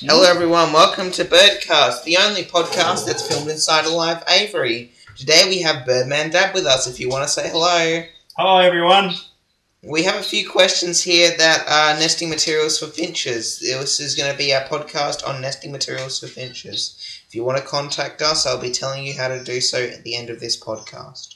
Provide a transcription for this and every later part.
Hello, everyone. Welcome to Birdcast, the only podcast that's filmed inside a live aviary. Today we have Birdman Dad with us. If you want to say hello, Hi everyone. we have a few questions here that are nesting materials for finches. This is going to be our podcast on nesting materials for finches. If you want to contact us, I'll be telling you how to do so at the end of this podcast.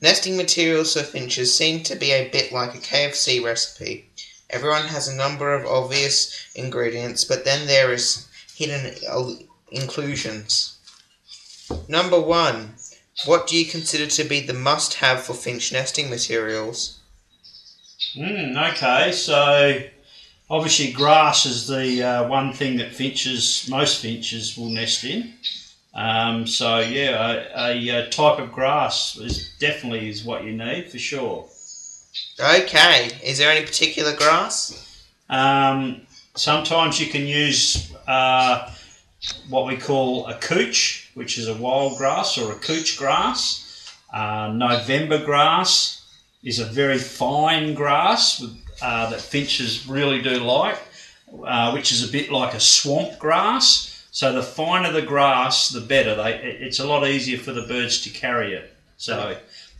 Nesting materials for finches seem to be a bit like a KFC recipe. Everyone has a number of obvious ingredients, but then there is hidden inclusions. Number one, what do you consider to be the must-have for finch nesting materials? Mm, okay, so obviously grass is the uh, one thing that finches, most finches will nest in. Um, so yeah, a, a, type of grass is definitely is what you need for sure. Okay, is there any particular grass? Um, sometimes you can use uh, what we call a cooch, which is a wild grass or a cooch grass. Uh, November grass is a very fine grass with, uh, that finches really do like, uh, which is a bit like a swamp grass. So the finer the grass, the better. They, it's a lot easier for the birds to carry it. So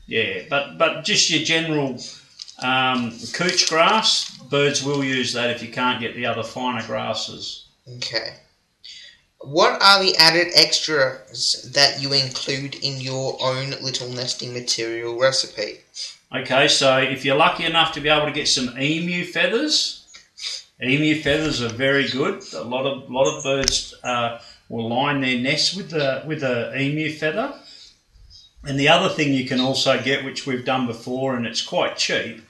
yeah, but but just your general um, cooch grass, birds will use that if you can't get the other finer grasses. Okay. What are the added extras that you include in your own little nesting material recipe? Okay, so if you're lucky enough to be able to get some emu feathers, emu feathers are very good. A lot of lot of birds uh, will line their nests with the with the emu feather. And the other thing you can also get, which we've done before, and it's quite cheap,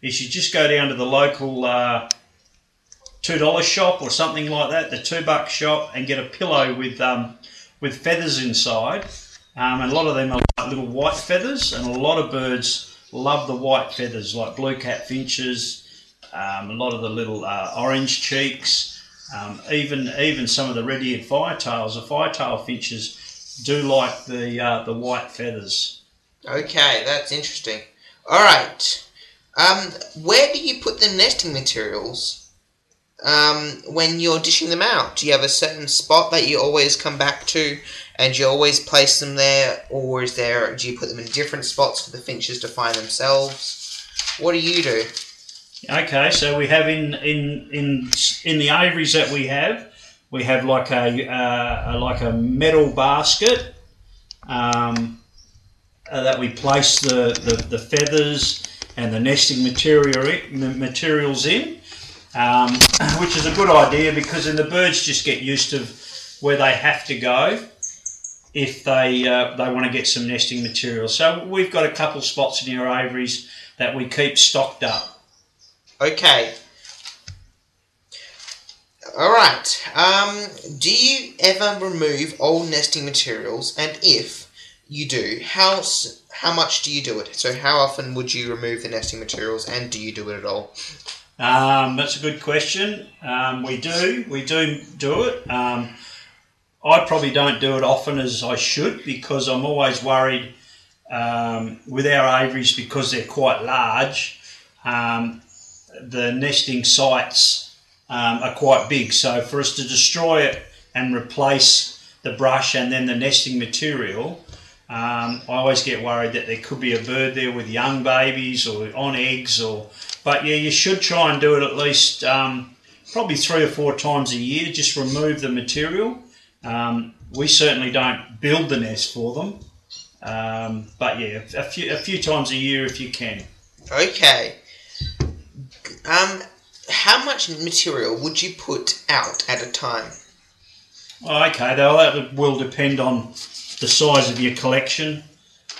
is you just go down to the local uh, two dollar shop or something like that, the two buck shop, and get a pillow with um, with feathers inside. Um, and a lot of them are like little white feathers, and a lot of birds love the white feathers, like blue cap finches, um, a lot of the little uh, orange cheeks, um, even even some of the red-eared firetails. The firetail finches do like the uh, the white feathers. Okay, that's interesting. All right. Um, where do you put the nesting materials um, when you're dishing them out? Do you have a certain spot that you always come back to, and you always place them there, or is there? Do you put them in different spots for the finches to find themselves? What do you do? Okay, so we have in in in in the aviaries that we have, we have like a, uh, like a metal basket um, uh, that we place the, the, the feathers and the nesting material materials in, um, which is a good idea because then the birds just get used to where they have to go if they uh, they want to get some nesting material. So we've got a couple spots in our aviaries that we keep stocked up. Okay. All right. Um, do you ever remove old nesting materials, and if you do, how how much do you do it? So, how often would you remove the nesting materials, and do you do it at all? Um, that's a good question. Um, we do, we do do it. Um, I probably don't do it often as I should because I'm always worried um, with our aviaries because they're quite large. Um, the nesting sites um, are quite big, so for us to destroy it and replace the brush and then the nesting material, um, I always get worried that there could be a bird there with young babies or on eggs or but yeah, you should try and do it at least um, probably three or four times a year. Just remove the material. Um, we certainly don't build the nest for them, um, but yeah, a few a few times a year if you can. Okay. Um, how much material would you put out at a time? Okay, though that will depend on the size of your collection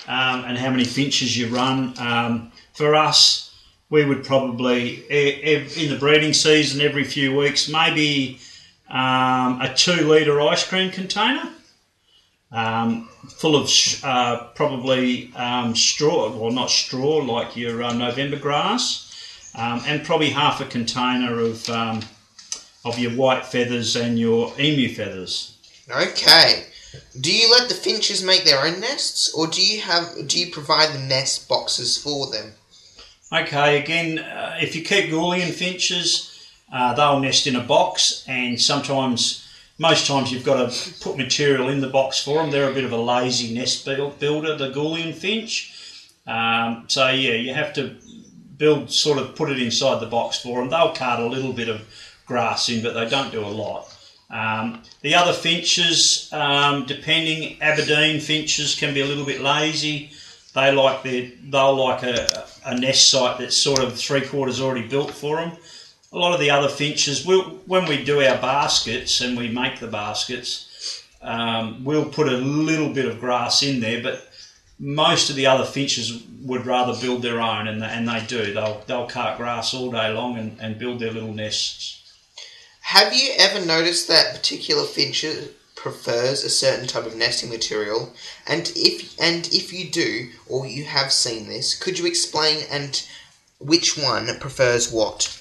um, and how many finches you run. Um, for us, we would probably in the breeding season every few weeks, maybe um, a two litre ice cream container. Um, full of uh, probably um, straw, well, not straw like your uh, November grass, um, and probably half a container of um, of your white feathers and your emu feathers. Okay. Do you let the finches make their own nests, or do you have do you provide the nest boxes for them? Okay, again, uh, if you keep Gouldian finches, Uh, they'll nest in a box, and sometimes, most times, you've got to put material in the box for them. They're a bit of a lazy nest builder, the Gouldian finch. Um, so yeah, you have to build, sort of put it inside the box for them. They'll cut a little bit of grass in, but they don't do a lot. Um, the other finches, um, depending, Aberdeen finches can be a little bit lazy. They like their, they'll like a, a nest site that's sort of three quarters already built for them. A lot of the other finches, we'll, when we do our baskets and we make the baskets, um, we'll put a little bit of grass in there, but most of the other finches would rather build their own, and, and they do. They'll, they'll cut grass all day long and, and build their little nests. Have you ever noticed that particular finch prefers a certain type of nesting material? And if and if you do, or you have seen this, could you explain and which one prefers what?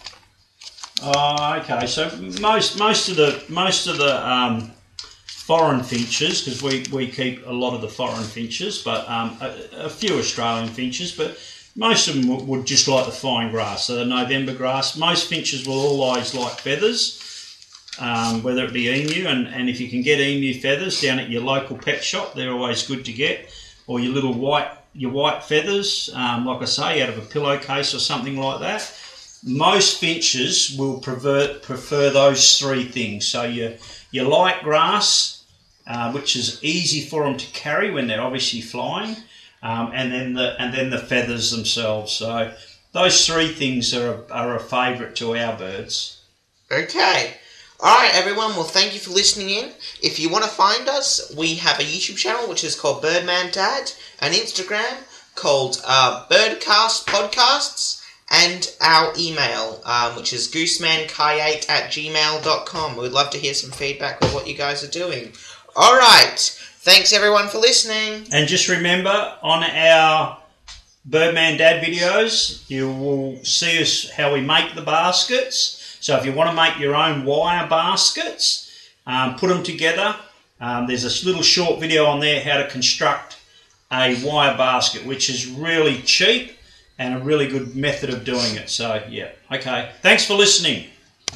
Oh, okay. So most most of the most of the um, foreign finches, because we, we keep a lot of the foreign finches, but um, a, a, few Australian finches, but most of them would just like the fine grass, so the November grass. Most finches will always like feathers um, whether it be emu, and, and if you can get emu feathers down at your local pet shop, they're always good to get, or your little white your white feathers, um, like I say, out of a pillowcase or something like that. Most finches will prefer, prefer those three things. So your your light grass, uh, which is easy for them to carry when they're obviously flying, um, and then the and then the feathers themselves. So those three things are a, are a favourite to our birds. Okay. Alright, everyone. Well, thank you for listening in. If you want to find us, we have a YouTube channel which is called Birdman Dad, an Instagram called uh, Birdcast Podcasts, and our email, um, which is goosemankai8 at gmail.com. We'd love to hear some feedback on what you guys are doing. Alright. Thanks, everyone, for listening. And just remember, on our Birdman Dad videos, you will see us how we make the baskets so if you want to make your own wire baskets, um, put them together. Um, there's a little short video on there how to construct a wire basket, which is really cheap and a really good method of doing it. So yeah, okay. Thanks for listening.